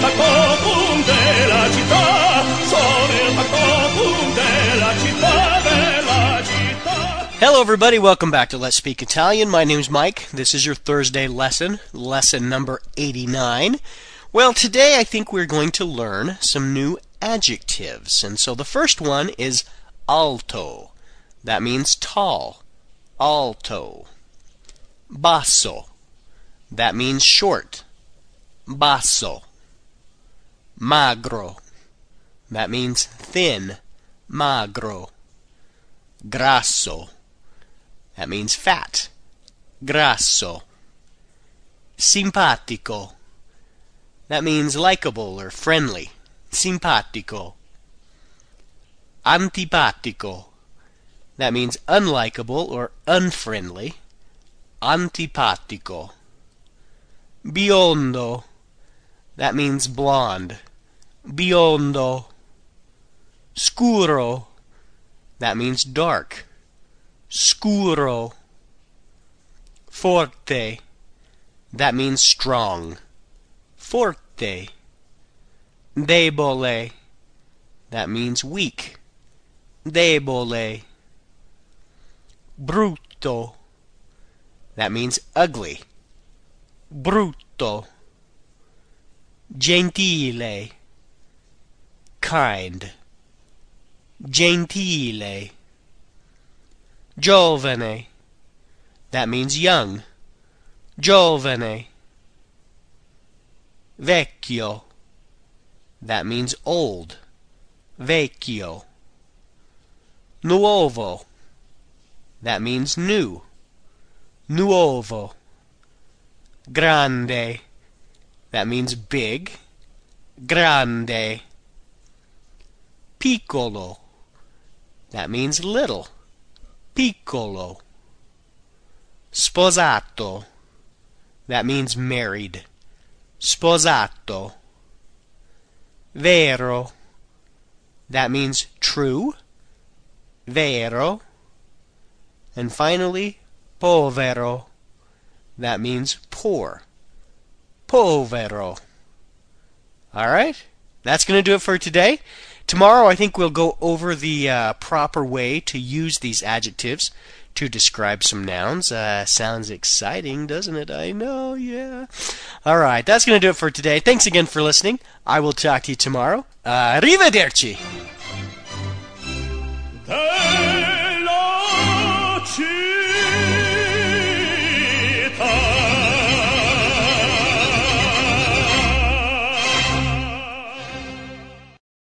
della città, sono il della città. Hello, everybody. Welcome back to Let's Speak Italian. My name's Mike. This is your Thursday lesson, lesson number 89. Well, today I think we're going to learn some new adjectives. And so the first one is alto. That means tall. Alto. Basso. That means short. Basso. Magro. That means thin. Magro. Grasso. That means fat. Grasso. Simpatico. That means likable or friendly. Simpatico. Antipatico. That means unlikable or unfriendly. Antipatico. Biondo. That means blonde. Biondo. Scuro. That means dark. Scuro. Forte. That means strong. Forte. Debole. That means weak. Debole. Brutto. That means ugly. Brutto. Gentile. Kind. Gentile. Giovane. That means young. Giovane. Vecchio. That means old. Vecchio. Nuovo. That means new. Nuovo. Grande. That means big. Grande. Piccolo. That means little. Piccolo. Sposato. That means married. Sposato. Vero. That means true. Vero. And finally, povero. That means poor. Povero. All right? That's going to do it for today. Tomorrow, I think we'll go over the uh, proper way to use these adjectives to describe some nouns. Uh, sounds exciting, doesn't it? I know, yeah. All right, that's going to do it for today. Thanks again for listening. I will talk to you tomorrow. Arrivederci. Della città.